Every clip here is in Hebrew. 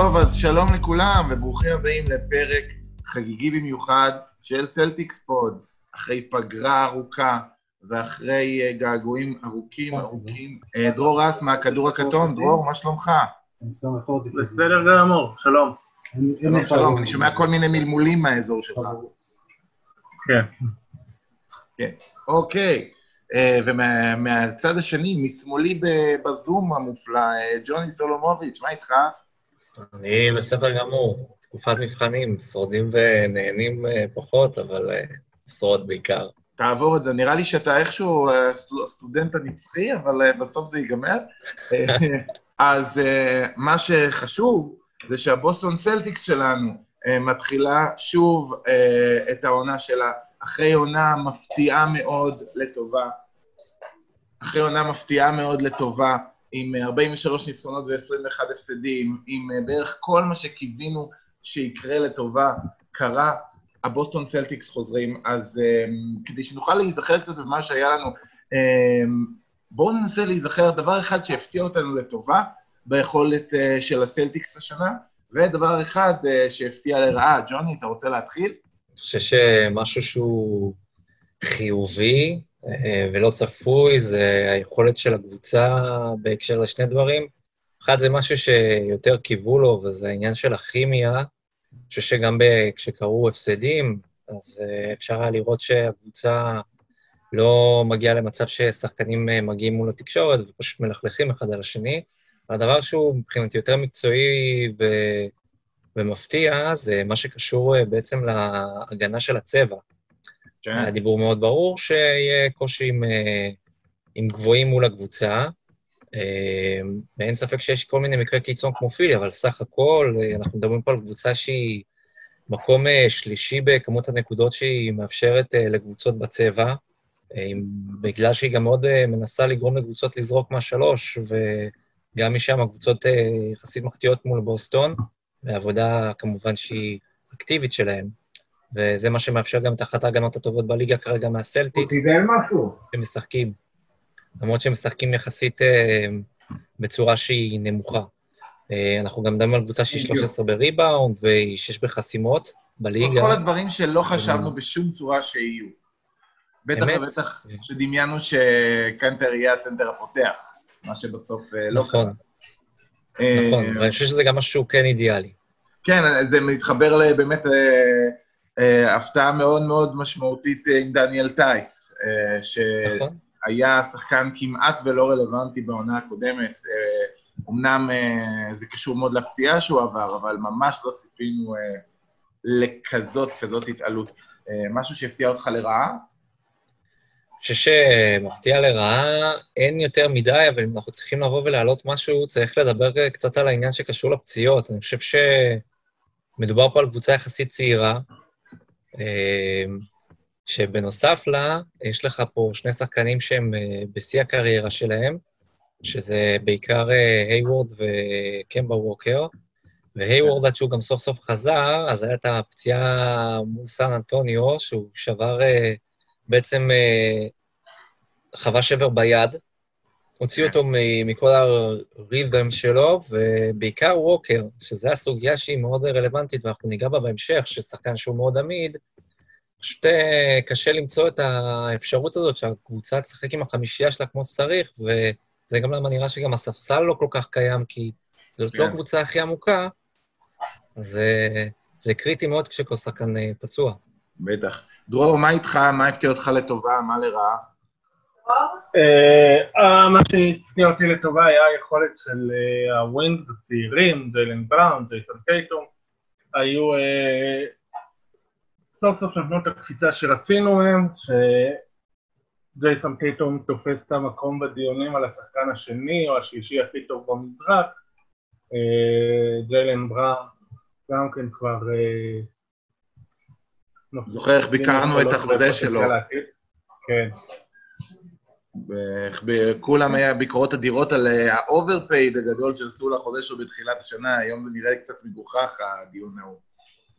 טוב, אז שלום לכולם וברוכים הבאים לפרק חגיגי במיוחד של סלטיקס פוד, אחרי פגרה ארוכה ואחרי אה, געגועים ארוכים ארוכים. אה, דרור רס מהכדור הכתום, דרור, מה שלומך? בסדר גמור, שלום. שלום, שלום, אני שומע כל מיני מלמולים מהאזור שלך. כן. כן, אוקיי. אה, ומהצד השני, משמאלי בזום המופלא, ג'וני סולומוביץ', מה איתך? אני בסדר גמור. תקופת מבחנים, שורדים ונהנים אה, פחות, אבל שרוד בעיקר. תעבור את זה. נראה לי שאתה איכשהו הסטודנט הנצחי, אבל בסוף זה ייגמר. אז מה שחשוב זה שהבוסטון סלטיקס שלנו מתחילה שוב את העונה שלה אחרי עונה מפתיעה מאוד לטובה, אחרי עונה מפתיעה מאוד לטובה, עם 43 ניצחונות ו-21 הפסדים, עם אה, בערך כל מה שקיווינו שיקרה לטובה, קרה, הבוסטון סלטיקס חוזרים, אז um, כדי שנוכל להיזכר קצת במה שהיה לנו, בואו ננסה להיזכר דבר אחד שהפתיע אותנו לטובה ביכולת של הסלטיקס השנה, ודבר אחד שהפתיע לרעה. ג'וני, אתה רוצה להתחיל? חושב שמשהו שהוא חיובי אה, ולא צפוי זה היכולת של הקבוצה בהקשר לשני דברים. אחד זה משהו שיותר קיוו לו, וזה העניין של הכימיה. אני חושב שגם כשקרו הפסדים, אז אה, אפשר היה לראות שהקבוצה לא מגיעה למצב ששחקנים אה, מגיעים מול התקשורת ופשוט מלכלכים אחד על השני. הדבר שהוא מבחינתי יותר מקצועי ו... ומפתיע זה מה שקשור אה, בעצם להגנה של הצבע. כן. היה דיבור מאוד ברור שיהיה קושי עם, אה, עם גבוהים מול הקבוצה, אה, ואין ספק שיש כל מיני מקרי קיצון כמו פילי, אבל סך הכל, אנחנו מדברים פה על קבוצה שהיא מקום שלישי בכמות הנקודות שהיא מאפשרת לקבוצות בצבע, בגלל שהיא גם מאוד מנסה לגרום לקבוצות לזרוק מהשלוש, וגם משם הקבוצות יחסית מחטיאות מול בוסטון. ועבודה כמובן שהיא אקטיבית שלהם, וזה מה שמאפשר גם את אחת ההגנות הטובות בליגה כרגע מהסלטיקס. הוא קיבל משהו. שמשחקים. למרות שהם משחקים יחסית אה, בצורה שהיא נמוכה. אה, אנחנו גם מדברים על קבוצה שהיא 13 בריבאונד והיא 6 בחסימות בליגה. כל הדברים שלא חשבנו בשום צורה שיהיו. בטח ובטח שדמיינו שקנטר יהיה הסנטר הפותח, מה שבסוף אה, לא נכון. קרה. נכון, אה, ואני חושב שזה גם משהו כן אידיאלי. כן, זה מתחבר אה, אה, הפתעה מאוד מאוד משמעותית עם דניאל טייס, נכון. שהיה שחקן כמעט ולא רלוונטי בעונה הקודמת. אמנם זה קשור מאוד לפציעה שהוא עבר, אבל ממש לא ציפינו לכזאת, כזאת התעלות. משהו שהפתיע אותך לרעה? חושב שמפתיע לרעה, אין יותר מדי, אבל אם אנחנו צריכים לבוא ולהעלות משהו, צריך לדבר קצת על העניין שקשור לפציעות. אני חושב שמדובר פה על קבוצה יחסית צעירה, אה, שבנוסף לה, יש לך פה שני שחקנים שהם אה, בשיא הקריירה שלהם, שזה בעיקר היוורד אה, וקמבה ווקר, והיוורד, עד שהוא גם סוף סוף חזר, אז הייתה הפציעה מול סן אנטוניו, שהוא שבר... בעצם אה, חווה שבר ביד, הוציא אותו מכל הרילדם שלו, ובעיקר ווקר, שזו הסוגיה שהיא מאוד רלוונטית, ואנחנו ניגע בה בהמשך, ששחקן שהוא מאוד עמיד, פשוט אה, קשה למצוא את האפשרות הזאת שהקבוצה תשחק עם החמישייה שלה כמו שצריך, וזה גם למה נראה שגם הספסל לא כל כך קיים, כי זאת לא כן. הקבוצה הכי עמוקה, אז אה, זה קריטי מאוד כשכל שחקן פצוע. בטח. דרור, מה איתך? מה הפתיע אותך לטובה? מה לרעה? אה, מה שהפתיע אותי לטובה היה היכולת של אה, ה wings הצעירים, ג'יילן בראון, ג'ייסון טייטום, היו אה, סוף סוף נתנו את הקפיצה שרצינו מהם, שג'ייסון טייטום תופס את המקום בדיונים על השחקן השני או השלישי הכי טוב במזרח, ג'יילן בראון גם כן כבר זוכר איך ביקרנו את החוזה שלו. כן. כולם היה ביקורות אדירות על ה overpaid הגדול שעשו לחוזה שלו בתחילת השנה, היום זה נראה קצת מגוחך, הדיון ההוא.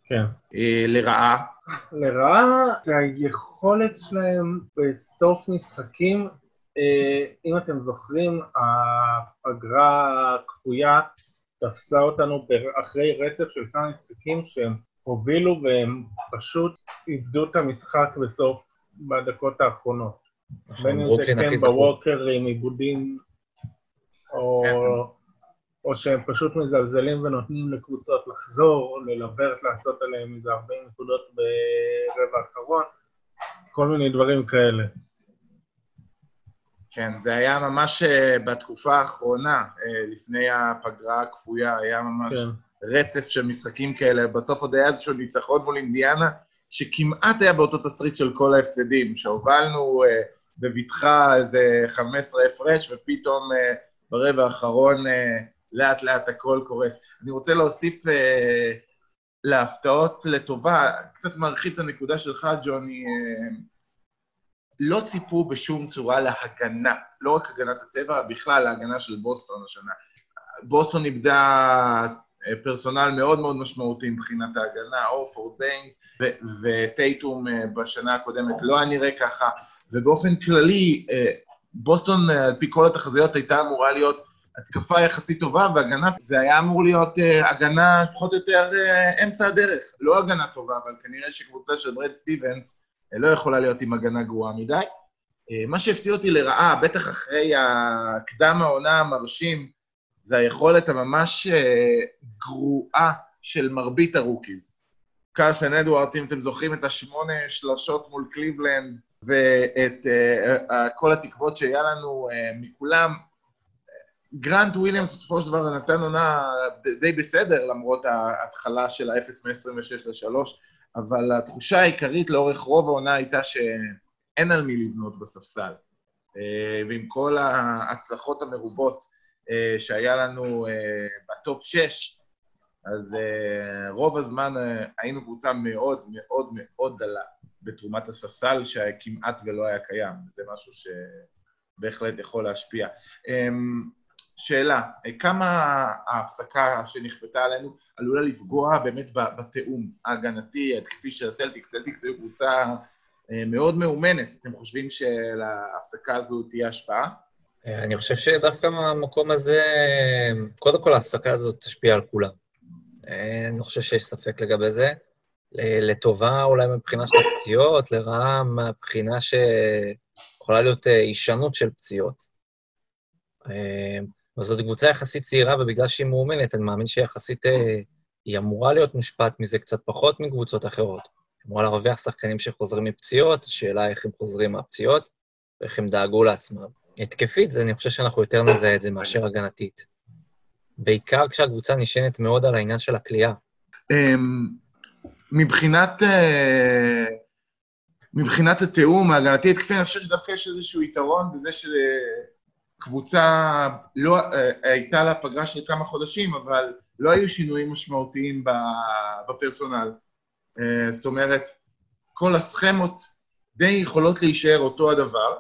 כן. אה, לרעה? לרעה זה היכולת שלהם בסוף משחקים, אה, אם אתם זוכרים, הפגרה הכפויה תפסה אותנו אחרי רצף של כמה משחקים שהם הובילו והם פשוט איבדו את המשחק בסוף, בדקות האחרונות. נכון, בין אם זה קמבה זכור. ווקר עם עיבודים, או, או שהם פשוט מזלזלים ונותנים לקבוצות לחזור, ללברט לעשות עליהם איזה 40 נקודות ברבע האחרון, כל מיני דברים כאלה. כן, זה היה ממש אה, בתקופה האחרונה, אה, לפני הפגרה הכפויה, היה ממש כן. רצף של משחקים כאלה. בסוף עוד היה איזשהו ניצחון מול אינדיאנה, שכמעט היה באותו תסריט של כל ההפסדים, שהובלנו אה, בבטחה איזה 15 הפרש, ופתאום אה, ברבע האחרון אה, לאט-לאט הכל קורס. אני רוצה להוסיף אה, להפתעות לטובה, קצת מרחיב את הנקודה שלך, ג'וני. אה, לא ציפו בשום צורה להגנה, לא רק הגנת הצבע, בכלל להגנה של בוסטון השנה. בוסטון איבדה אה, personnel מאוד מאוד משמעותי מבחינת ההגנה, הורפורד ביינס וטייטום אה, בשנה הקודמת לא היה נראה ככה, ובאופן כללי, אה, בוסטון, אה, על פי כל התחזיות, הייתה אמורה להיות התקפה יחסית טובה, והגנה, זה היה אמור להיות אה, הגנה פחות או יותר אמצע הדרך. לא הגנה טובה, אבל כנראה שקבוצה של ברד סטיבנס לא יכולה להיות עם הגנה גרועה מדי. מה שהפתיע אותי לרעה, בטח אחרי הקדם העונה המרשים, זה היכולת הממש גרועה של מרבית הרוקיז. קרסן אדוארדס, אם אתם זוכרים את השמונה שלשות מול קליבלנד, ואת אה, כל התקוות שהיה לנו אה, מכולם, גרנט וויליאמס בסופו של דבר נתן עונה די- בסדר, למרות ההתחלה של ה-0 מ-26 ל-3, אבל התחושה העיקרית לאורך רוב העונה הייתה שאין על מי לבנות בספסל. ועם כל ההצלחות המרובות שהיה לנו בטופ 6, אז רוב הזמן היינו קבוצה מאוד מאוד מאוד דלה בתרומת הספסל, שכמעט ולא היה קיים. זה משהו שבהחלט יכול להשפיע. אמ, שאלה, כמה ההפסקה שנכפתה עלינו עלולה לפגוע באמת בתיאום ההגנתי, ההתקפי של הסלטיקס? סלטיקס היו קבוצה אה, מאוד מאומנת. אתם חושבים שלהפסקה הזו תהיה השפעה? אה, אני חושב שדווקא מהמקום הזה, קודם כל ההפסקה הזאת תשפיע על כולם. אה, אני לא חושב שיש ספק לגבי זה. לטובה אולי מבחינה של הפציעות, לרעה מהבחינה שיכולה להיות אה, הישנות של פציעות. אבל זאת קבוצה יחסית צעירה, ובגלל שהיא מאומנת, אני מאמין שיחסית אה, היא אמורה להיות מושפעת מזה קצת פחות מקבוצות אחרות. היא אמורה להרוויח שחקנים שחוזרים מפציעות, השאלה איך הם חוזרים מהפציעות, ואיך הם דאגו לעצמם. התקפית, אני חושב שאנחנו יותר נזהה את זה מאשר הגנתית. בעיקר כשהקבוצה נשענת מאוד על העניין של הכלייה. מבחינת, אה, מבחינת התיאום ההגנתי התקפי, אני חושב שדווקא יש איזשהו יתרון בזה שקבוצה לא, אה, הייתה לה פגרה של כמה חודשים, אבל לא היו שינויים משמעותיים בפרסונל. אה, זאת אומרת, כל הסכמות די יכולות להישאר אותו הדבר,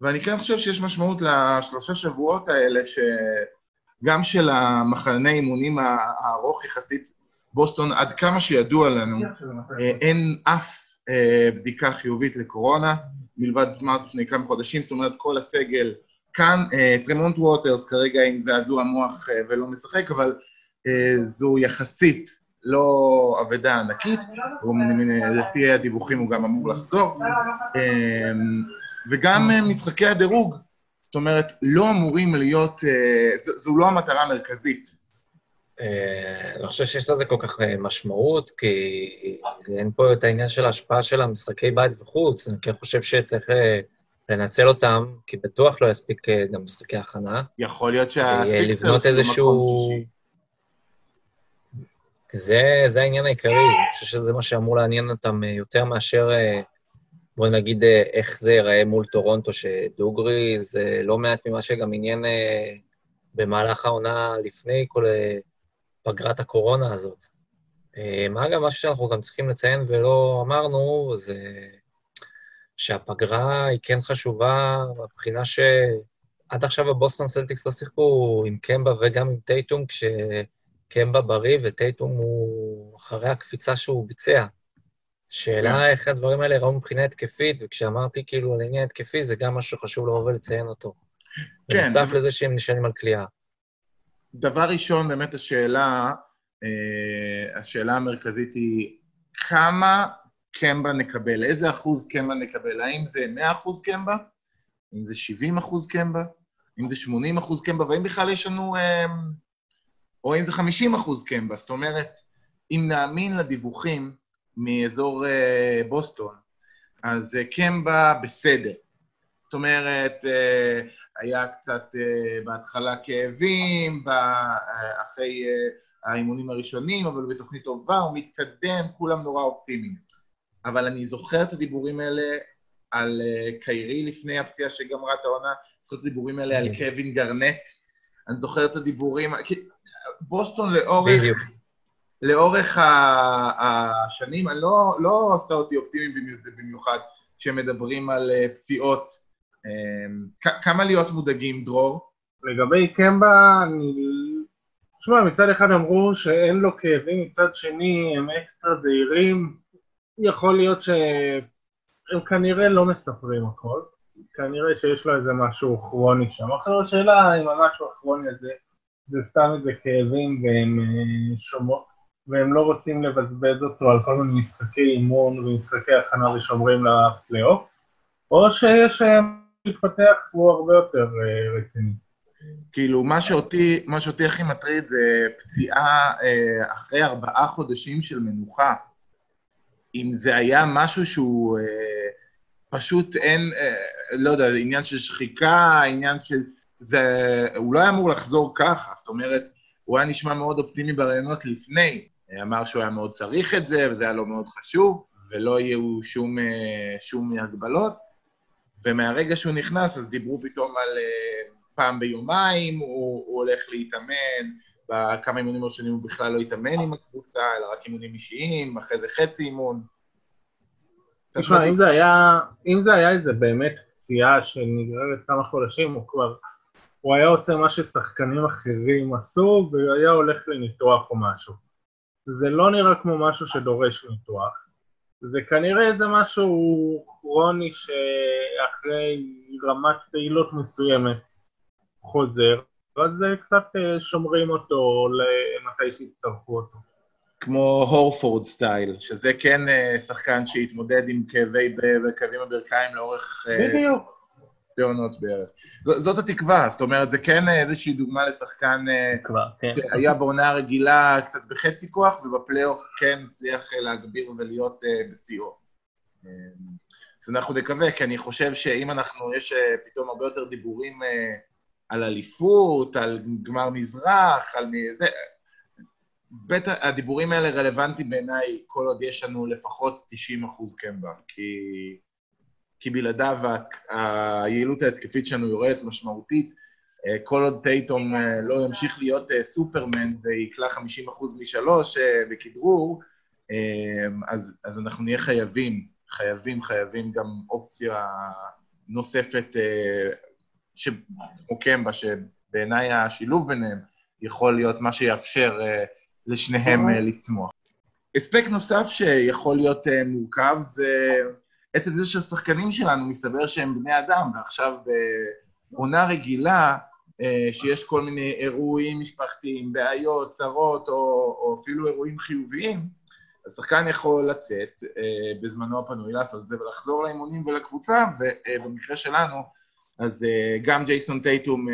ואני כן חושב שיש משמעות לשלושה שבועות האלה, שגם של המחנה אימונים הארוך יחסית, בוסטון, עד כמה שידוע לנו, אה, אין אף אה, בדיקה חיובית לקורונה, מלבד סמארט לפני כמה חודשים, זאת אומרת, כל הסגל כאן. אה, טרמונט ווטרס כרגע עם זעזוע מוח ולא משחק, אבל זו יחסית לא אבדה ענקית, אה, לפי הדיווחים הוא גם אמור לחזור. אה, וגם אה, משחקי הדירוג, זאת אומרת, לא אמורים להיות, זו לא המטרה המרכזית. לא חושב שיש לזה כל כך אה, משמעות, כי אין פה את העניין של ההשפעה של המשחקי בית וחוץ. אני כן חושב שצריך אה, לנצל אותם, כי בטוח לא יספיק גם משחקי הכנה. יכול להיות שהסיקסרס איזשהו... מקום שישי. זה, זה העניין העיקרי, אני חושב שזה מה שאמור לעניין אותם יותר מאשר, בואי נגיד, איך זה ייראה מול טורונטו, שדוגרי זה לא מעט ממה שגם עניין במהלך העונה לפני כל פגרת הקורונה הזאת. אה, מה גם משהו שאנחנו גם צריכים לציין ולא אמרנו, זה שהפגרה היא כן חשובה מבחינה שעד עכשיו הבוסטון סלטיקס לא שיחקו עם קמבה וגם עם טייטום, כשקמבה בריא וטייטום הוא אחרי הקפיצה שהוא ביצע. שאלה איך הדברים האלה ראו מבחינה התקפית, וכשאמרתי כאילו על עניין התקפי, זה גם משהו שחשוב לבוא ולציין אותו. כן, בנוסף זה- לזה שהם נשענים על כליאה. דבר ראשון, באמת השאלה, אה, השאלה המרכזית היא כמה קמבה נקבל, איזה אחוז קמבה נקבל, האם זה 100 אחוז קמבה, אם זה 70 אחוז קמבה, אם זה 80 אחוז קמבה, והאם בכלל יש לנו, אה, או אם זה 50 אחוז קמבה, זאת אומרת, אם נאמין לדיווחים מאזור אה, בוסטון, אז קמבה בסדר. זאת אומרת, היה קצת בהתחלה כאבים, אחרי האימונים הראשונים, אבל בתוכנית טובה, הוא מתקדם, כולם נורא אופטימיים. אבל אני זוכר את הדיבורים האלה על קיירי לפני הפציעה שגמרה את העונה, זוכר את הדיבורים האלה על כן. קווין גרנט, אני זוכר את הדיבורים, בוסטון לאורך... בדיוק. לאורך השנים, אני לא, לא עשתה אותי אופטימי במיוחד כשמדברים על פציעות. Um, כמה להיות מודאגים, דרור? לגבי קמבה, אני תשמע, מצד אחד אמרו שאין לו כאבים, מצד שני הם אקסטרה זהירים, יכול להיות שהם כנראה לא מספרים הכל, כנראה שיש לו איזה משהו כרוני שם. עכשיו השאלה אם המשהו הכרוני הזה זה סתם איזה כאבים והם אה, שומעות, והם לא רוצים לבזבז אותו על כל מיני משחקי אימון ומשחקי הכנה ושומרים לפלייאוף, או שיש מתפתח והוא הרבה יותר אה, רציני. כאילו, מה שאותי, מה שאותי הכי מטריד זה פציעה אה, אחרי ארבעה חודשים של מנוחה. אם זה היה משהו שהוא אה, פשוט אין, אה, לא יודע, עניין של שחיקה, עניין של... זה... הוא לא היה אמור לחזור ככה, זאת אומרת, הוא היה נשמע מאוד אופטימי בראיונות לפני. אמר שהוא היה מאוד צריך את זה, וזה היה לו מאוד חשוב, ולא יהיו שום, אה, שום הגבלות. ומהרגע שהוא נכנס, אז דיברו פתאום על... אה, פעם ביומיים, הוא, הוא הולך להתאמן, בכמה אימונים ראשונים הוא בכלל לא התאמן עם הקבוצה, אלא רק אימונים אישיים, אחרי זה חצי אימון. תשמע, אם זה היה, אם זה היה איזה באמת פציעה שנגררת כמה חודשים, הוא כבר, הוא היה עושה מה ששחקנים אחרים עשו, והיה הולך לניתוח או משהו. זה לא נראה כמו משהו שדורש ניתוח. זה כנראה איזה משהו כרוני שאחרי רמת פעילות מסוימת חוזר, ואז קצת אה, שומרים אותו למתי שיצטרכו אותו. כמו הורפורד סטייל, שזה כן אה, שחקן שהתמודד עם כאבי וכאבים הברכיים לאורך... אה, בדיוק. שתי עונות בערך. ז, זאת התקווה, זאת אומרת, זה כן איזושהי דוגמה לשחקן... תקווה, כן. שהיה בעונה הרגילה קצת בחצי כוח, ובפלייאוף כן הצליח להגביר ולהיות בשיאו. אז אנחנו נקווה, כי אני חושב שאם אנחנו, יש פתאום הרבה יותר דיבורים על אליפות, על גמר מזרח, על מי... זה... בית הדיבורים האלה רלוונטיים בעיניי כל עוד יש לנו לפחות 90 אחוז קמבה, כי, כי בלעדיו היעילות ההתקפית שלנו יורדת משמעותית. אה, כל עוד טייטום אה, לא ימשיך להיות אה, סופרמן ויקלע 50 אחוז משלוש בכדרור, אז, אז אנחנו נהיה חייבים, חייבים, חייבים גם אופציה נוספת כמו קמבה, שבעיניי השילוב ביניהם יכול להיות מה שיאפשר uh, לשניהם uh, לצמוח. אספקט נוסף שיכול להיות uh, מורכב זה עצם זה שהשחקנים שלנו, מסתבר שהם בני אדם, ועכשיו בעונה רגילה, uh, שיש כל מיני אירועים משפחתיים, בעיות, צרות, או, או אפילו אירועים חיוביים, השחקן יכול לצאת uh, בזמנו הפנוי לעשות את זה ולחזור לאימונים ולקבוצה, ובמקרה שלנו, אז uh, גם ג'ייסון טייטום, uh,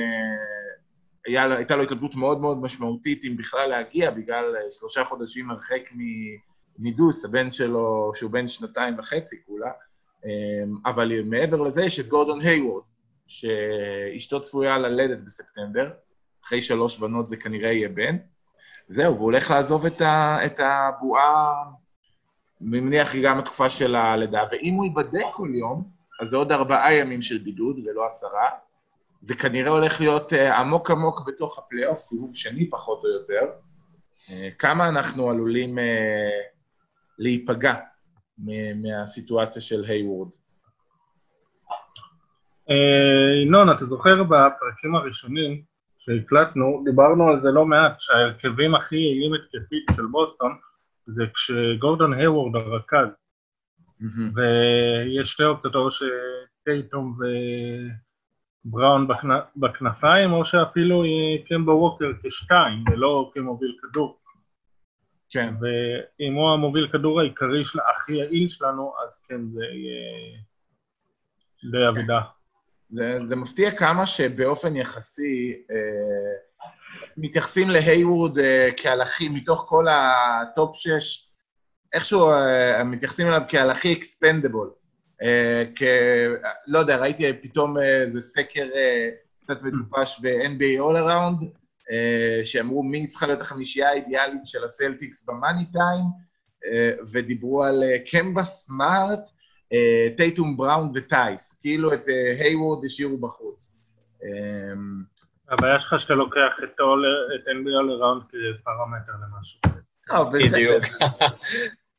היה, הייתה לו התלבטות מאוד מאוד משמעותית אם בכלל להגיע, בגלל uh, שלושה חודשים הרחק מנידוס, הבן שלו, שהוא בן שנתיים וחצי כולה, um, אבל מעבר לזה יש את גורדון היוורד, שאשתו צפויה ללדת בספטמבר, אחרי שלוש בנות זה כנראה יהיה בן. זהו, והוא הולך לעזוב את, ה, את הבועה, אני מניח גם התקופה של הלידה, ואם הוא ייבדק כל יום, אז זה עוד ארבעה ימים של בידוד ולא עשרה. זה כנראה הולך להיות uh, עמוק עמוק בתוך הפלייאוף, סיבוב שני פחות או יותר. Uh, כמה אנחנו עלולים uh, להיפגע מהסיטואציה של היוורד? ינון, אתה זוכר בפרקים הראשונים שהקלטנו, דיברנו על זה לא מעט, שההרכבים הכי יעילים התקפית של בוסטון זה כשגורדון היוורד הרכז ויש שתי אופציות, או שטייטום בראון בכנפיים, או שאפילו קמבו ווקר כשתיים, ולא כמוביל כדור. כן. ואם הוא המוביל כדור העיקרי, של, הכי יעיל שלנו, אז כן, זה יהיה די אבידה. זה, זה מפתיע כמה שבאופן יחסי אה, מתייחסים להיוורד אה, כעל הכי, מתוך כל הטופ 6, איכשהו אה, מתייחסים אליו כעל הכי אקספנדבול. אה, כ... לא יודע, ראיתי פתאום איזה סקר אה, קצת מטופש ב-NBA All Around, אה, שאמרו מי צריכה להיות החמישייה האידיאלית של הסלטיקס במאני טיים, אה, ודיברו על אה, קמבה סמארט, אה, טייטום בראון וטייס, כאילו את אה, היוורד השאירו בחוץ. אה, הבעיה שלך שאתה לוקח את NBA All Around כפרמטר למשהו. לא, בדיוק. בסדר.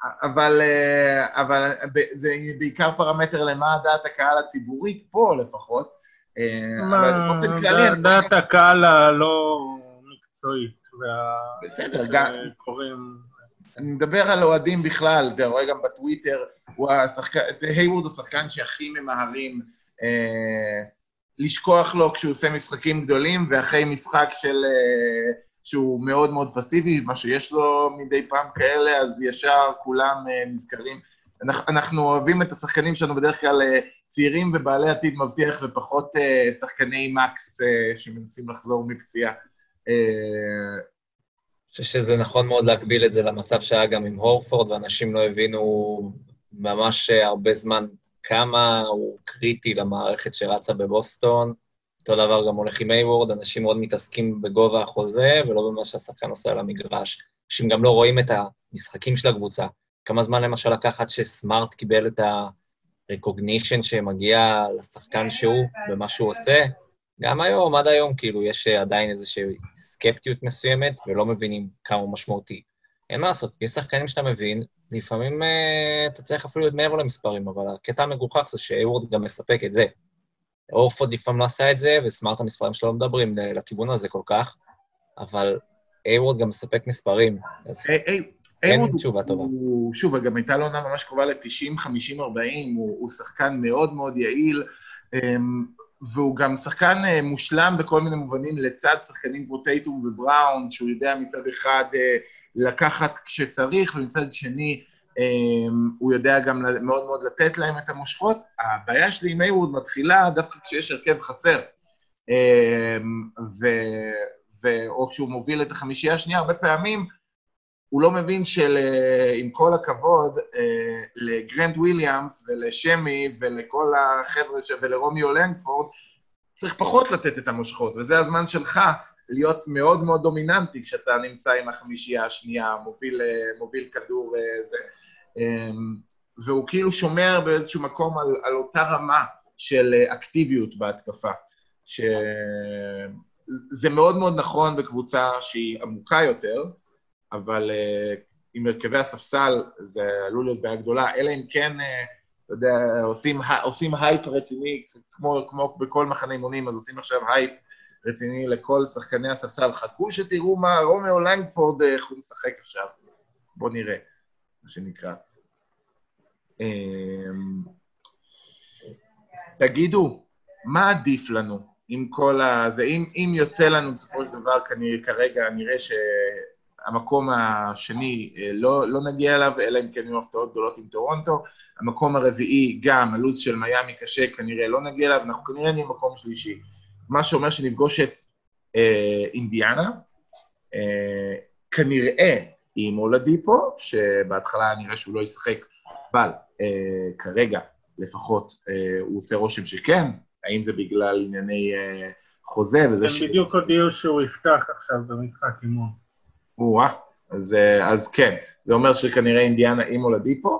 אבל, אה, אבל זה בעיקר פרמטר למה דעת הקהל הציבורית פה לפחות. אה, אבל באופן כללי... דעת הקהל הלא מקצועית. וה- בסדר, גם- שקוראים... אני מדבר על אוהדים בכלל, אתה רואה גם בטוויטר, הוא השחקן, היוורד הוא השחקן שהכי ממהרים אה, לשכוח לו כשהוא עושה משחקים גדולים, ואחרי משחק של... אה, שהוא מאוד מאוד פסיבי, מה שיש לו מדי פעם כאלה, אז ישר כולם אה, נזכרים. אנחנו, אוהבים את השחקנים שלנו בדרך כלל צעירים ובעלי עתיד מבטיח, ופחות שחקני מקס שמנסים לחזור מפציעה. חושב שזה נכון מאוד להקביל את זה למצב שהיה גם עם הורפורד, ואנשים לא הבינו ממש הרבה זמן כמה הוא קריטי למערכת שרצה בבוסטון. אותו דבר גם הולך עם היוורד, אנשים מאוד מתעסקים בגובה החוזה ולא במה שהשחקן עושה על המגרש. אנשים גם לא רואים את המשחקים של הקבוצה. כמה זמן למשל לקח עד שסמארט קיבל את ה-recognition שמגיע לשחקן שהוא במה שהוא עושה? גם היום, עד היום, כאילו, יש עדיין איזושהי סקפטיות מסוימת ולא מבינים כמה הוא משמעותי. אין מה לעשות, יש שחקנים שאתה מבין, לפעמים אה, אתה צריך אפילו להיות מעבר למספרים, אבל הקטע המגוחך זה שהיוורד גם מספק את זה. אורפורד לפעמים לא עשה את זה, וסמארט המספרים שלו לא מדברים לכיוון הזה כל כך, אבל היוורד גם מספק מספרים, אז היי, היי, אין תשובה טובה. הוא, שוב, גם הייתה לו עונה ממש קרובה ל-90, 50, 40, הוא, הוא שחקן מאוד מאוד יעיל, אמ, והוא גם שחקן אה, מושלם בכל מיני מובנים לצד שחקנים כמו טייטום ובראון, שהוא יודע מצד אחד אה, לקחת כשצריך, ומצד שני אמ, הוא יודע גם מאוד מאוד לתת להם את המושכות. הבעיה שלי עם היוורד מתחילה דווקא כשיש הרכב חסר. ו... ו... או כשהוא מוביל את החמישייה השנייה, הרבה פעמים הוא לא מבין שעם כל הכבוד אה, לגרנט וויליאמס ולשמי ולכל החבר'ה ש... ולרומיו לנגפורד, צריך פחות לתת את המושכות, וזה הזמן שלך להיות מאוד מאוד דומיננטי כשאתה נמצא עם החמישייה השנייה, מוביל, אה, מוביל כדור אה, זה. אמ, והוא כאילו שומר באיזשהו מקום על, על אותה רמה של אה, אקטיביות בהתקפה. שזה מאוד מאוד נכון בקבוצה שהיא עמוקה יותר, אבל עם הרכבי הספסל זה עלול להיות בעיה גדולה, אלא אם כן, uh, אתה יודע, עושים, עושים הייפ רציני, כמו, כמו בכל מחנה אימונים, אז עושים עכשיו הייפ רציני לכל שחקני הספסל. חכו שתראו מה רומיאו לנגפורד, איך הוא משחק עכשיו. בואו נראה, מה שנקרא. אמ, תגידו, מה עדיף לנו עם כל ה... זה, אם, אם יוצא לנו בסופו של דבר, כנראה, כרגע נראה שהמקום השני לא, לא נגיע אליו, אלא אם כן יהיו הפתעות גדולות עם טורונטו. המקום הרביעי, גם הלו"ז של מיאמי קשה, כנראה לא נגיע אליו, אנחנו כנראה נהיה מקום שלישי. מה שאומר שנפגוש את אה, אינדיאנה, אה, כנראה עם אולדיפו, שבהתחלה נראה שהוא לא ישחק, אבל אה, כרגע לפחות אה, הוא עושה רושם שכן, האם זה בגלל ענייני אה, חוזה וזה הם בדיוק הודיעו שהוא יפתח עכשיו במשחק אימון. או-אה, אז, אה, אז כן, זה אומר שכנראה אינדיאנה עם אולדיפו.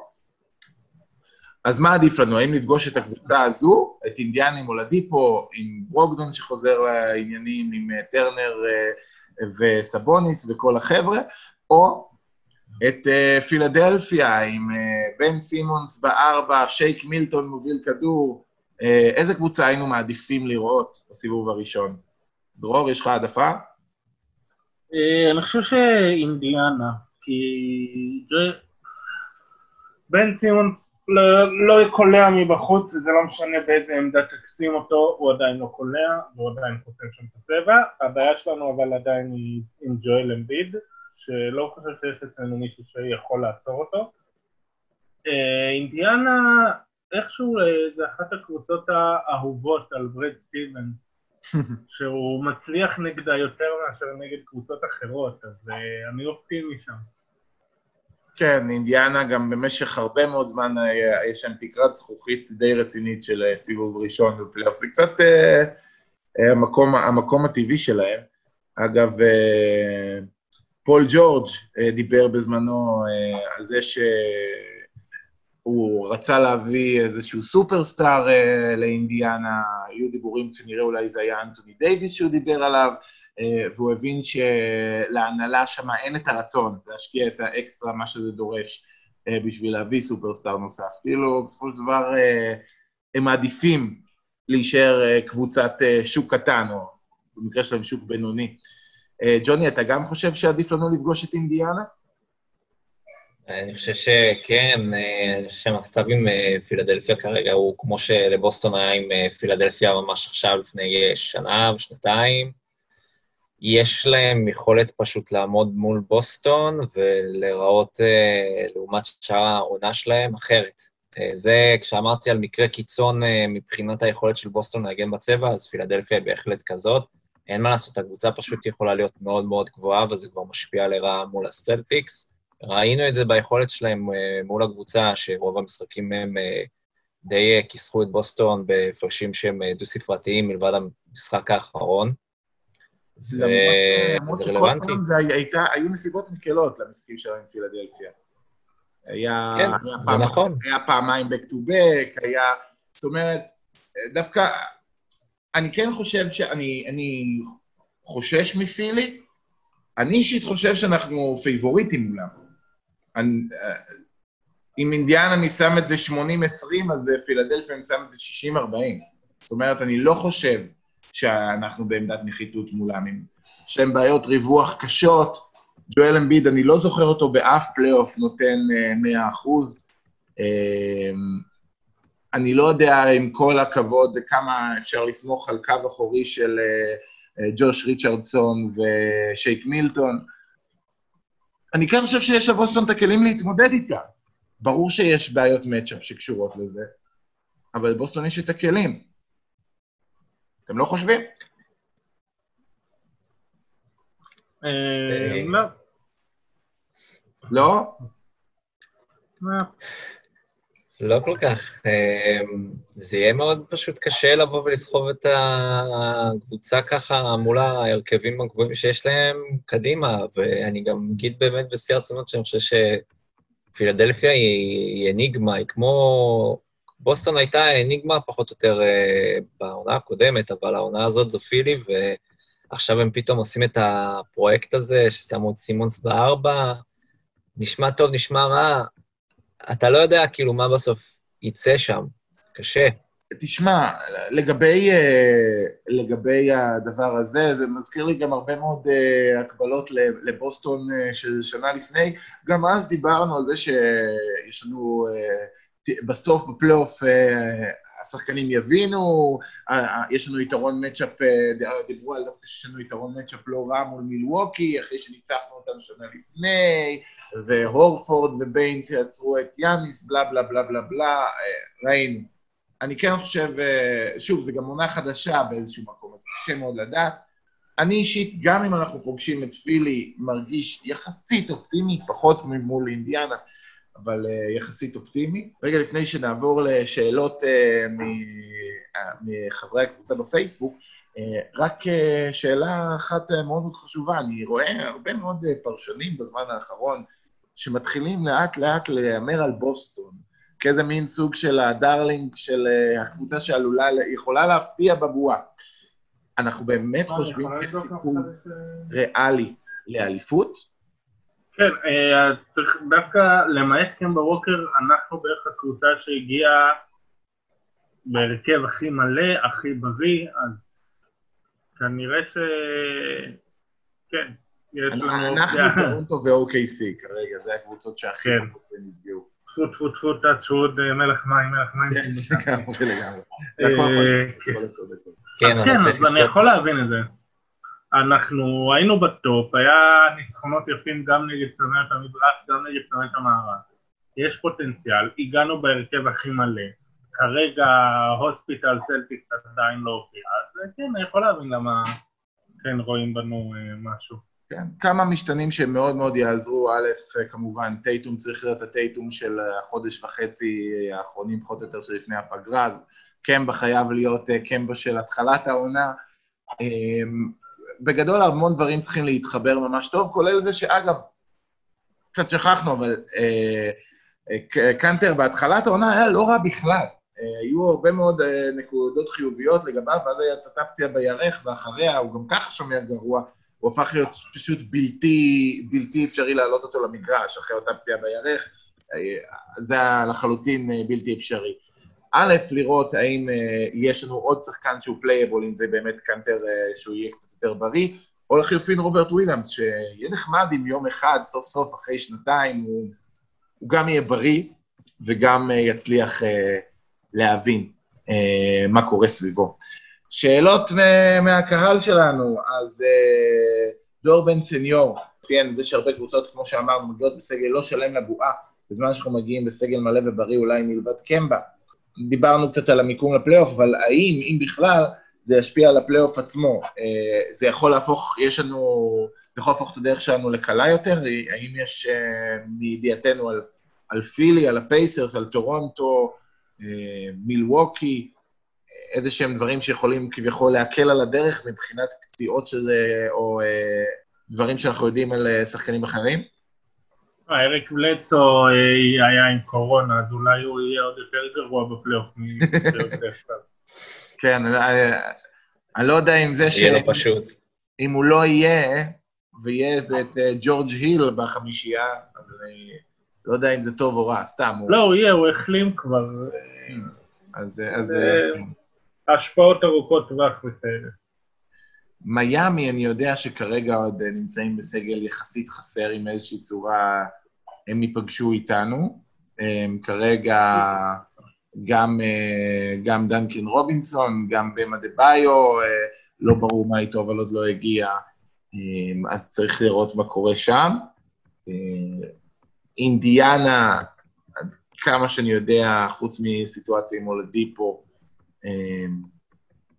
אז מה עדיף לנו? האם לפגוש את הקבוצה הזו, את אינדיאנה עם אולדיפו, עם ברוקדון שחוזר לעניינים, עם אה, טרנר אה, וסבוניס וכל החבר'ה, או את פילדלפיה עם בן סימונס בארבע, שייק מילטון מוביל כדור. איזה קבוצה היינו מעדיפים לראות בסיבוב הראשון? דרור, יש לך העדפה? אני חושב שאינדיאנה, כי בן סימונס לא, לא קולע מבחוץ, וזה לא משנה באיזה עמדה תקסים אותו, הוא עדיין לא קולע, והוא עדיין חותם שם את הצבע. הבעיה שלנו אבל עדיין היא עם ג'ואל אמביד, שלא חושב שיש אצלנו מישהו שיכול לעצור אותו. אה, אינדיאנה, איכשהו אה, זה אחת הקבוצות האהובות על ברד סטיבנס, שהוא מצליח נגדה יותר מאשר נגד קבוצות אחרות, אז אה, אני אופטימי שם. כן, אינדיאנה גם במשך הרבה מאוד זמן יש להם תקרת זכוכית די רצינית של סיבוב ראשון בפלייאוף. זה קצת המקום, המקום הטבעי שלהם. אגב, פול ג'ורג' דיבר בזמנו על זה ש... הוא רצה להביא איזשהו סופרסטאר uh, לאינדיאנה, היו דיבורים, כנראה אולי זה היה אנטוני דייוויס שהוא דיבר עליו, uh, והוא הבין שלהנהלה שם אין את הרצון להשקיע את האקסטרה, מה שזה דורש, uh, בשביל להביא סופרסטאר נוסף. כאילו, בסופו של דבר uh, הם מעדיפים להישאר uh, קבוצת uh, שוק קטן, או במקרה שלהם שוק בינוני. Uh, ג'וני, אתה גם חושב שעדיף לנו לפגוש את אינדיאנה? אני חושב שכן, אה, אני חושב שהמצב עם אה, פילדלפיה כרגע הוא כמו שלבוסטון היה עם אה, פילדלפיה ממש עכשיו, לפני שנה ושנתיים. יש להם יכולת פשוט לעמוד מול בוסטון ולהיראות לעומת שאר העונה שלהם אחרת. זה, כשאמרתי על מקרה קיצון מבחינת היכולת של בוסטון להגן בצבע, אז פילדלפיה היא בהחלט כזאת. אין מה לעשות, הקבוצה פשוט יכולה להיות מאוד מאוד גבוהה, וזה כבר משפיע לרעה מול הסלטיקס. ראינו את זה ביכולת שלהם אה, מול הקבוצה, שרוב המשחקים הם אה, די אה, כיסחו את בוסטון בהפרשים שהם דו-ספרתיים מלבד המשחק האחרון. למרות שכל פעם זה הייתה, היו נסיבות מקלות למשחקים שלהם עם פילדלפיה. היה, כן, היה זה פעם, נכון. היה פעמיים back to back, היה... זאת אומרת, דווקא, אני כן חושב שאני אני חושש מפילי, אני אישית חושב שאנחנו פייבוריטים מולם. אני, עם אינדיאנה אני שם את זה 80-20, עם פילדלפיה אני שם את זה 60-40. זאת אומרת, אני לא חושב שאנחנו בעמדת נחיתות מולם. יש להם בעיות ריווח קשות. ג'ואל אמביד, אני לא זוכר אותו באף פלייאוף נותן 100 אה, אחוז. אה, אני לא יודע, עם כל הכבוד, כמה אפשר לסמוך על קו אחורי של אה, ג'וש ריצ'רדסון ושייק מילטון. אני כן חושב שיש לבוסטון את הכלים להתמודד איתה. ברור שיש בעיות מצ'אפ שקשורות לזה, אבל לבוסטון יש את הכלים. אתם לא חושבים? אה, לא. לא? לא? כל כך. אמ, זה יהיה מאוד פשוט קשה לבוא ולסחוב את הקבוצה ככה מול ההרכבים הגבוהים שיש להם קדימה, ואני גם אגיד באמת בשיא הרצינות שאני חושב שפילדלפיה היא אניגמה, היא כמו... בוסטון הייתה אניגמה פחות או יותר אה, בעונה הקודמת, אבל העונה הזאת זו פילי, ועכשיו הם פתאום עושים את הפרויקט הזה, ששמו את סימונס בארבע, נשמע טוב, נשמע רע, אתה לא יודע כאילו מה בסוף יצא שם, קשה. תשמע, לגבי, אה, לגבי הדבר הזה, זה מזכיר לי גם הרבה מאוד אה, הקבלות לבוסטון אה, של שנה לפני. גם אז דיברנו על זה שיש לנו בסוף בפלייאוף השחקנים יבינו, יש לנו יתרון מצ'אפ, דיברו על דווקא שיש לנו יתרון מצ'אפ לא רע מול מילווקי, אחרי שניצחנו אותנו שנה לפני, והורפורד וביינס יעצרו את יאניס, בלה בלה בלה בלה בלה, ראינו. אני כן חושב, שוב, זו גם עונה חדשה באיזשהו מקום, אז קשה מאוד לדעת. אני אישית, גם אם אנחנו פוגשים את פילי, מרגיש יחסית אופטימי, פחות ממול אינדיאנה, אבל uh, יחסית אופטימי. רגע לפני שנעבור לשאלות uh, מחברי הקבוצה בפייסבוק, רק שאלה אחת מאוד מאוד חשובה, אני רואה הרבה מאוד פרשנים בזמן האחרון שמתחילים לאט-לאט להמר על בוסטון, כאיזה מין סוג של הדרלינג של הקבוצה שעלולה, יכולה להפתיע בבועה. אנחנו באמת חושבים שיש סיכוי ריאלי לאליפות? כן, אה, צריך דווקא למעט קמבה ווקר, אנחנו בערך הקבוצה שהגיעה בהרכב הכי מלא, הכי בריא, אז כנראה ש... כן, יש לנו... אנחנו טורונטו ו-OKC כרגע, זה הקבוצות שהכי כן. נפגעו. טפו טפו טפו טאצ' ווד, מלך מים, מלך מים. כן, לגמרי, לגמרי. אה, יכול כן. כן, אז כן, אז אני יכול להבין את זה. אנחנו היינו ב top, היה ניצחונות יפים גם נגד צמרת המזרח, גם נגד צמרת המערב. יש פוטנציאל, הגענו בהרכב הכי מלא. כרגע hospital Celtics עדיין לא הופיע, אז כן, אני יכול להבין למה כן רואים בנו אה, משהו. כן, כמה משתנים שמאוד מאוד יעזרו. א', כמובן, טייטום צריך להיות הטייטום של החודש וחצי האחרונים, פחות או יותר שלפני הפגרה, אז קמבה חייב להיות אה, קמבה של התחלת העונה. בגדול, המון דברים צריכים להתחבר ממש טוב, כולל זה שאגב, קצת שכחנו, אבל אה, אה, ק- קנטר בהתחלת העונה היה לא רע בכלל. אה, היו הרבה מאוד אה, נקודות חיוביות לגביו, ואז הייתה פציעה בירך, ואחריה הוא גם ככה שומר גרוע, הוא הפך להיות פשוט בלתי, בלתי אפשרי להעלות אותו למגרש אחרי אותה פציעה בירך. אה, זה היה לחלוטין אה, בלתי אפשרי. א', לראות האם אה, יש לנו עוד שחקן שהוא playable, אם זה באמת קנטר אה, שהוא יהיה קצת יותר בריא, או לחילופין רוברט וויליאמס, שיהיה נחמד אם יום אחד, סוף סוף, אחרי שנתיים, הוא, הוא גם יהיה בריא וגם אה, יצליח אה, להבין אה, מה קורה סביבו. שאלות מהקהל שלנו, אז אה, דור בן סניור ציין את זה שהרבה קבוצות, כמו שאמרנו, מגיעות בסגל לא שלם לבועה, בזמן שאנחנו מגיעים בסגל מלא ובריא אולי מלבד קמבה. דיברנו קצת על המיקום לפלייאוף, אבל האם, אם בכלל, זה ישפיע על הפלייאוף עצמו? אה, זה יכול להפוך, יש לנו, זה יכול להפוך את הדרך שלנו לקלה יותר? האם יש אה, מידיעתנו על, על פילי, על הפייסרס, על טורונטו, אה, מילווקי, איזה שהם דברים שיכולים כביכול להקל על הדרך מבחינת פציעות של, אה, או דברים שאנחנו יודעים על שחקנים אחרים? אה, אריק בלצו אה, היה עם קורונה, אז אולי הוא יהיה עוד יותר גרוע בפלייאוף. כן, אני, אני לא יודע אם זה ש... יהיה לא פשוט. אם הוא לא יהיה, ויהיה את אה, ג'ורג' היל בחמישייה, אז אני לא יודע אם זה טוב או רע, סתם. לא, הוא יהיה, הוא החלים כבר. אה, אז... אה, השפעות ארוכות טווח וכאלה. מיאמי, אני יודע שכרגע עוד אה, נמצאים בסגל יחסית חסר עם איזושהי צורה, הם ייפגשו איתנו. כרגע גם, אה, גם דנקין רובינסון, גם במה דה ביו, אה, לא ברור מה איתו, אבל עוד לא הגיע, אה, אז צריך לראות מה קורה שם. אינדיאנה, כמה שאני יודע, חוץ מסיטואציה עם אולדיפו, אה,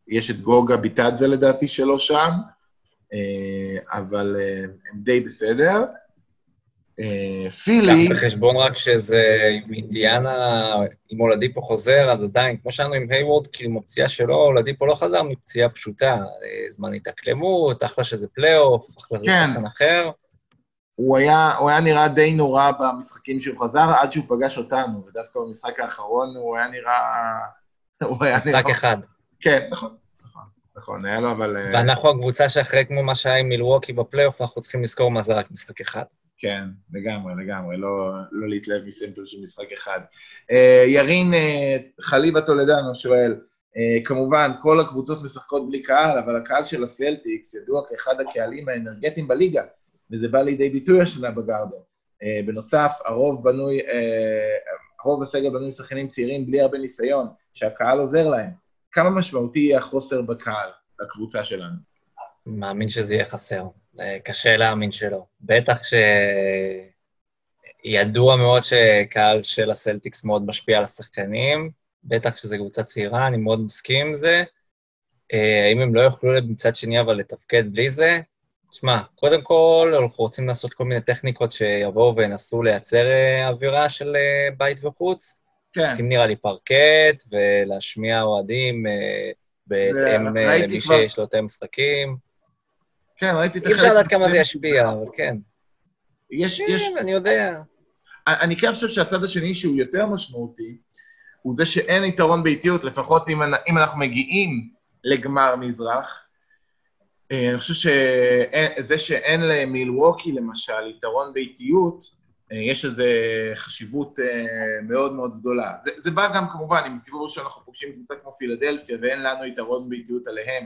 יש את גוגה ביטדזה לדעתי שלא שם, אבל הם די בסדר. אה, פילי, קח בחשבון רק שזה עם אינדיאנה, אם אולדיפו חוזר, אז עדיין, כמו שאנו עם היוורד, כאילו עם הפציעה שלו, אולדיפו לא חזר מפציעה פשוטה. אה, זמן התאקלמות, אחלה שזה פלייאוף, אחלה זה כן. שחקן אחר. הוא היה, הוא היה נראה די נורא במשחקים שהוא חזר, עד שהוא פגש אותנו, ודווקא במשחק האחרון הוא היה נראה... הוא היה משחק נראה... אחד. כן, נכון, נכון, נכון, היה לו אבל... אה, ואנחנו הקבוצה שאחרי כמו מה שהיה עם מילווקי בפלייאוף, אנחנו צריכים לזכור מה זה רק משחק אחד. כן, לגמרי, לגמרי, לא, לא להתלהב מסימפל של משחק אחד. אה, ירין אה, חליבה טולדנו שואל, אה, כמובן, כל הקבוצות משחקות בלי קהל, אבל הקהל של הסלטיקס ידוע כאחד הקהלים האנרגטיים בליגה, וזה בא לידי ביטוי השנה בגארדן. אה, בנוסף, הרוב בנוי, אה, רוב הסגל בנוי עם שחקנים צעירים בלי הרבה ניסיון, שהקהל עוזר להם. כמה משמעותי יהיה החוסר בקהל לקבוצה שלנו? מאמין שזה יהיה חסר. אה, קשה להאמין שלא. בטח שידוע מאוד שקהל של הסלטיקס מאוד משפיע על השחקנים, בטח שזו קבוצה צעירה, אני מאוד מסכים עם זה. אה, האם הם לא יוכלו מצד שני אבל לתפקד בלי זה? תשמע, קודם כל, אנחנו רוצים לעשות כל מיני טכניקות שיבואו וינסו לייצר אה, אווירה של בית וחוץ. כן, לשים נראה לי פרקט ולהשמיע אוהדים בהתאם למי כבר- שיש לו יותר משחקים. כן, ראיתי את אי אפשר לדעת כמה זה ישפיע, אבל כן. יש, יש, כן, אני יודע. אני כן חושב שהצד השני שהוא יותר משמעותי, הוא זה שאין יתרון באיטיות, לפחות אם אנחנו מגיעים לגמר מזרח. אה, אני חושב שזה שאין למילווקי, למשל, יתרון באיטיות, אה, יש לזה חשיבות אה, מאוד מאוד גדולה. זה, זה בא גם כמובן, אם בסיבוב ראשון אנחנו פוגשים קבוצה כמו פילדלפיה ואין לנו יתרון ביתיות עליהם,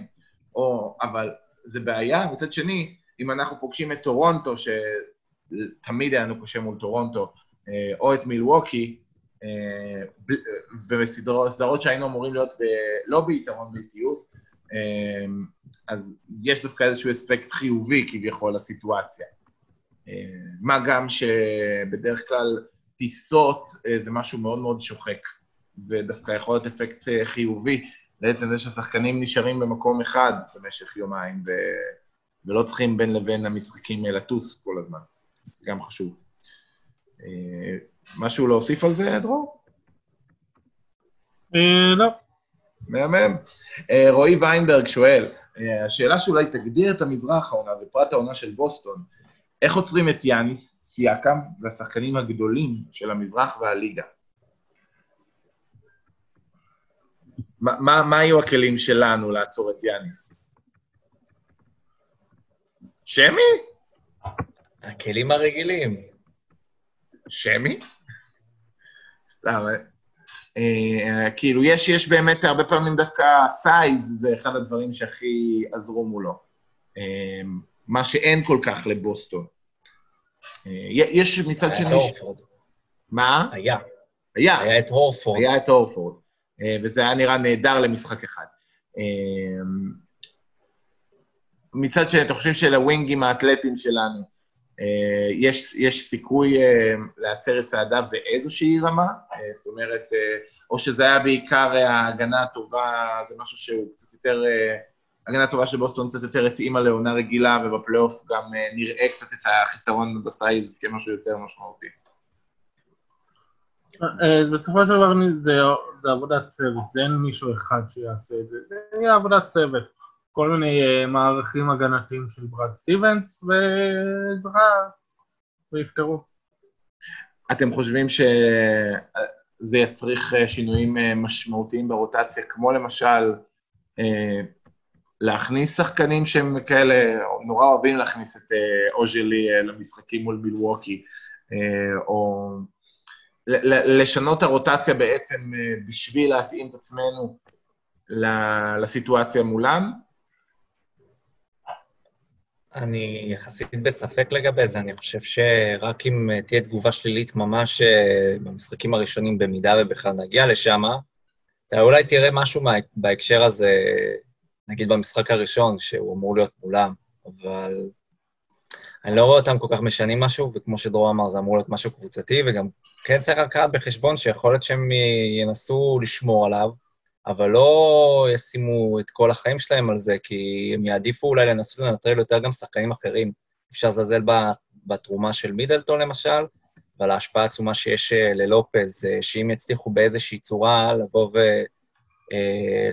או, אבל זה בעיה. מצד שני, אם אנחנו פוגשים את טורונטו, שתמיד היה לנו קשה מול טורונטו, אה, או את מילווקי, אה, בסדרות שהיינו אמורים להיות ב, לא ביתרון ביתיות, אז יש דווקא איזשהו אספקט חיובי כביכול לסיטואציה. מה גם שבדרך כלל טיסות זה משהו מאוד מאוד שוחק, ודווקא יכול להיות אפקט חיובי לעצם זה שהשחקנים נשארים במקום אחד במשך יומיים, ו... ולא צריכים בין לבין המשחקים לטוס כל הזמן. זה גם חשוב. אה, משהו להוסיף על זה, דרור? אה, לא. מהמם. אה, רועי ויינברג שואל, השאלה שאולי תגדיר את המזרח העונה ופרט העונה של בוסטון, איך עוצרים את יאניס, סיאקם והשחקנים הגדולים של המזרח והליגה? מה, מה, מה היו הכלים שלנו לעצור את יאניס? שמי? הכלים הרגילים. שמי? סתם, אה, כאילו, יש, יש באמת הרבה פעמים דווקא size, זה אחד הדברים שהכי עזרו מולו. אה, מה שאין כל כך לבוסטון. אה, יש מצד שני... היה את הורפורד. מה? היה. היה. היה את הורפורד. היה את הורפורד. אה, וזה היה נראה נהדר למשחק אחד. אה, מצד שני, אתם חושבים שלווינגים האתלטיים שלנו, אה, יש, יש סיכוי להצר את צעדיו באיזושהי רמה? זאת אומרת, או שזה היה בעיקר ההגנה הטובה, זה משהו שהוא קצת יותר... הגנה הטובה של בוסטון קצת יותר התאימה לעונה רגילה, ובפלייאוף גם נראה קצת את החיסרון ב size כמשהו יותר משמעותי. אה, בסופו של דבר זה, זה עבודת צוות, זה אין מישהו אחד שיעשה את זה, זה יהיה עבודת צוות. כל מיני uh, מערכים הגנתיים של ברד סטיבנס ועזרה, ויפתרו. אתם חושבים שזה יצריך אה, שינויים משמעותיים ברוטציה, כמו למשל להכניס שחקנים שהם כאלה, נורא אוהבים להכניס את אוז'לי למשחקים מול מילווקי, או לשנות הרוטציה בעצם אה, בשביל להתאים את עצמנו לסיטואציה מולם? אני יחסית בספק לגבי זה, אני חושב שרק אם אה, תהיה תגובה שלילית ממש אה, במשחקים הראשונים, במידה ובכלל נגיע לשם, אתה אולי תראה משהו בהקשר הזה, נגיד במשחק הראשון, שהוא אמור להיות מולם, אבל אני לא רואה אותם כל כך משנים משהו, וכמו שדרור אמר, זה אמור להיות משהו קבוצתי, וגם כן צריך לקחת בחשבון שיכול להיות שהם ינסו לשמור עליו, אבל לא ישימו את כל החיים שלהם על זה, כי הם יעדיפו אולי לנסות לנטרל יותר גם שחקנים אחרים. אפשר לזלזל בתרומה של מידלטון למשל, ועל ההשפעה העצומה שיש אה, ללופז, אה, שאם יצליחו באיזושהי צורה לבוא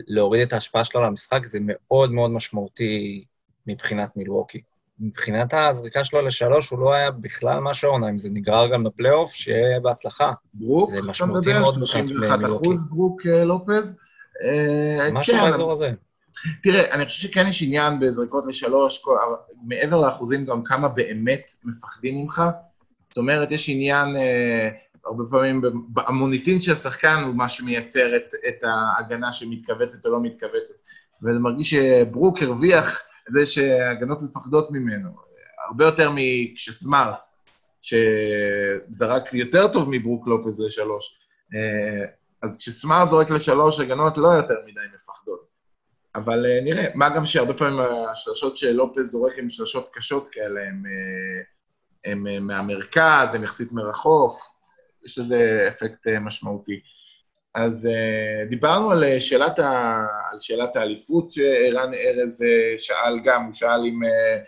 ולהוריד אה, את ההשפעה שלו על המשחק, זה מאוד מאוד משמעותי מבחינת מילווקי. מבחינת הזריקה שלו לשלוש, הוא לא היה בכלל משהו העונה, אם זה נגרר גם בפלייאוף, שיהיה בהצלחה. ברוק, זה משמעותי מאוד מבחינת מילוקי. ברוק אה, לופז. אה, משהו כן, באזור הזה. תראה, אני חושב שכן יש עניין בזריקות לשלוש, מעבר לאחוזים גם כמה באמת מפחדים ממך. זאת אומרת, יש עניין, אה, הרבה פעמים, המוניטין של השחקן הוא מה שמייצר את, את ההגנה שמתכווצת או לא מתכווצת. וזה מרגיש שברוק הרוויח זה שהגנות מפחדות ממנו, הרבה יותר מכשסמארט, שזרק יותר טוב מברוק לופז לשלוש. אה, אז כשסמארט זורק לשלוש, הגנות לא יותר מדי מפחדות. אבל אה, נראה, מה גם שהרבה פעמים השלשות של לופז זורק הן שלשות קשות כאלה, הן אה, מהמרכז, הן יחסית מרחוק, יש לזה אפקט משמעותי. אז uh, דיברנו על אה, שאלת, ה, על שאלת האליפות שערן ארז uh, שאל גם, הוא שאל אם, uh,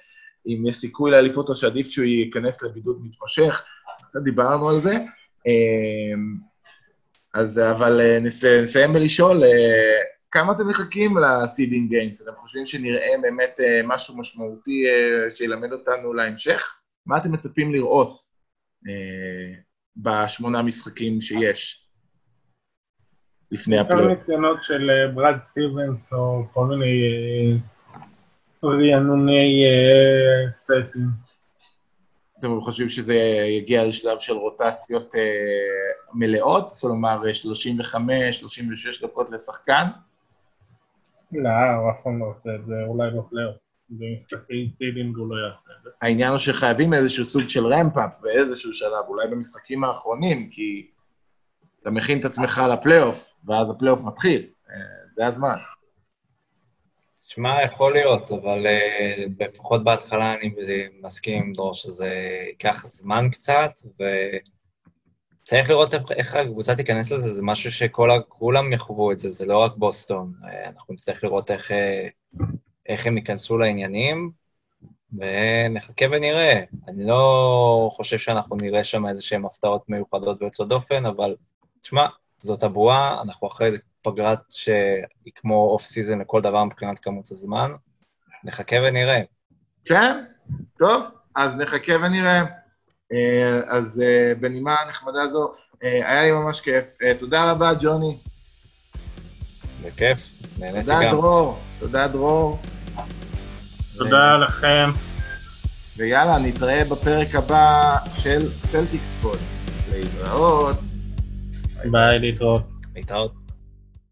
אם יש סיכוי לאליפות או שעדיף שהוא ייכנס לבידוד מתמשך, קצת דיברנו על זה. Uh, אז אבל uh, נס, נסיים בלשאול, uh, כמה אתם מחכים ל seeding games? אתם חושבים שנראה באמת uh, משהו משמעותי uh, שילמד אותנו להמשך? מה אתם מצפים לראות uh, בשמונה משחקים שיש? לפני הפלייאוף. כמה ניסיונות של אה, ברד סטיבנס או כל מיני אה, רענוני אה, sets. אתם חושבים שזה יגיע לשלב של רוטציות מלאות? כלומר, 35, 36 דקות לשחקן? לא, הוא אף פעם לא עושה את זה, אולי בפלייאוף. במשחקי seeding הוא לא יעשה את זה. העניין הוא שחייבים איזשהו סוג של ramp-up באיזשהו שלב, אולי במשחקים האחרונים, כי אתה מכין את עצמך לפלייאוף, ואז הפלייאוף מתחיל. אה, זה הזמן. שמע, יכול להיות, אבל אה, לפחות בהתחלה אני מסכים עם דרור שזה ייקח זמן קצת, וצריך לראות איך, הקבוצה תיכנס לזה, זה משהו שכולם יחוו את זה, זה לא רק בוסטון. אה, אנחנו נצטרך לראות איך, איך הם ייכנסו לעניינים, ונחכה ונראה. אני לא חושב שאנחנו נראה שם איזה שהן הפתעות מיוחדות ויוצאות דופן, אבל תשמע, זאת הבועה, אנחנו אחרי איזה פגרה שהיא כמו off season לכל דבר מבחינת כמות הזמן. נחכה ונראה. כן, טוב, אז נחכה ונראה. אה, אז אה, בנימה נחמדה זו, אה, היה לי ממש כיף. תודה רבה, ג'וני. בכיף, נהניתי תודה, גם. דרור. תודה, דרור. תודה לכם. ויאללה, נתראה בפרק הבא של סלטיקס פוד. להתראות. ביי, להתראות. להתראות.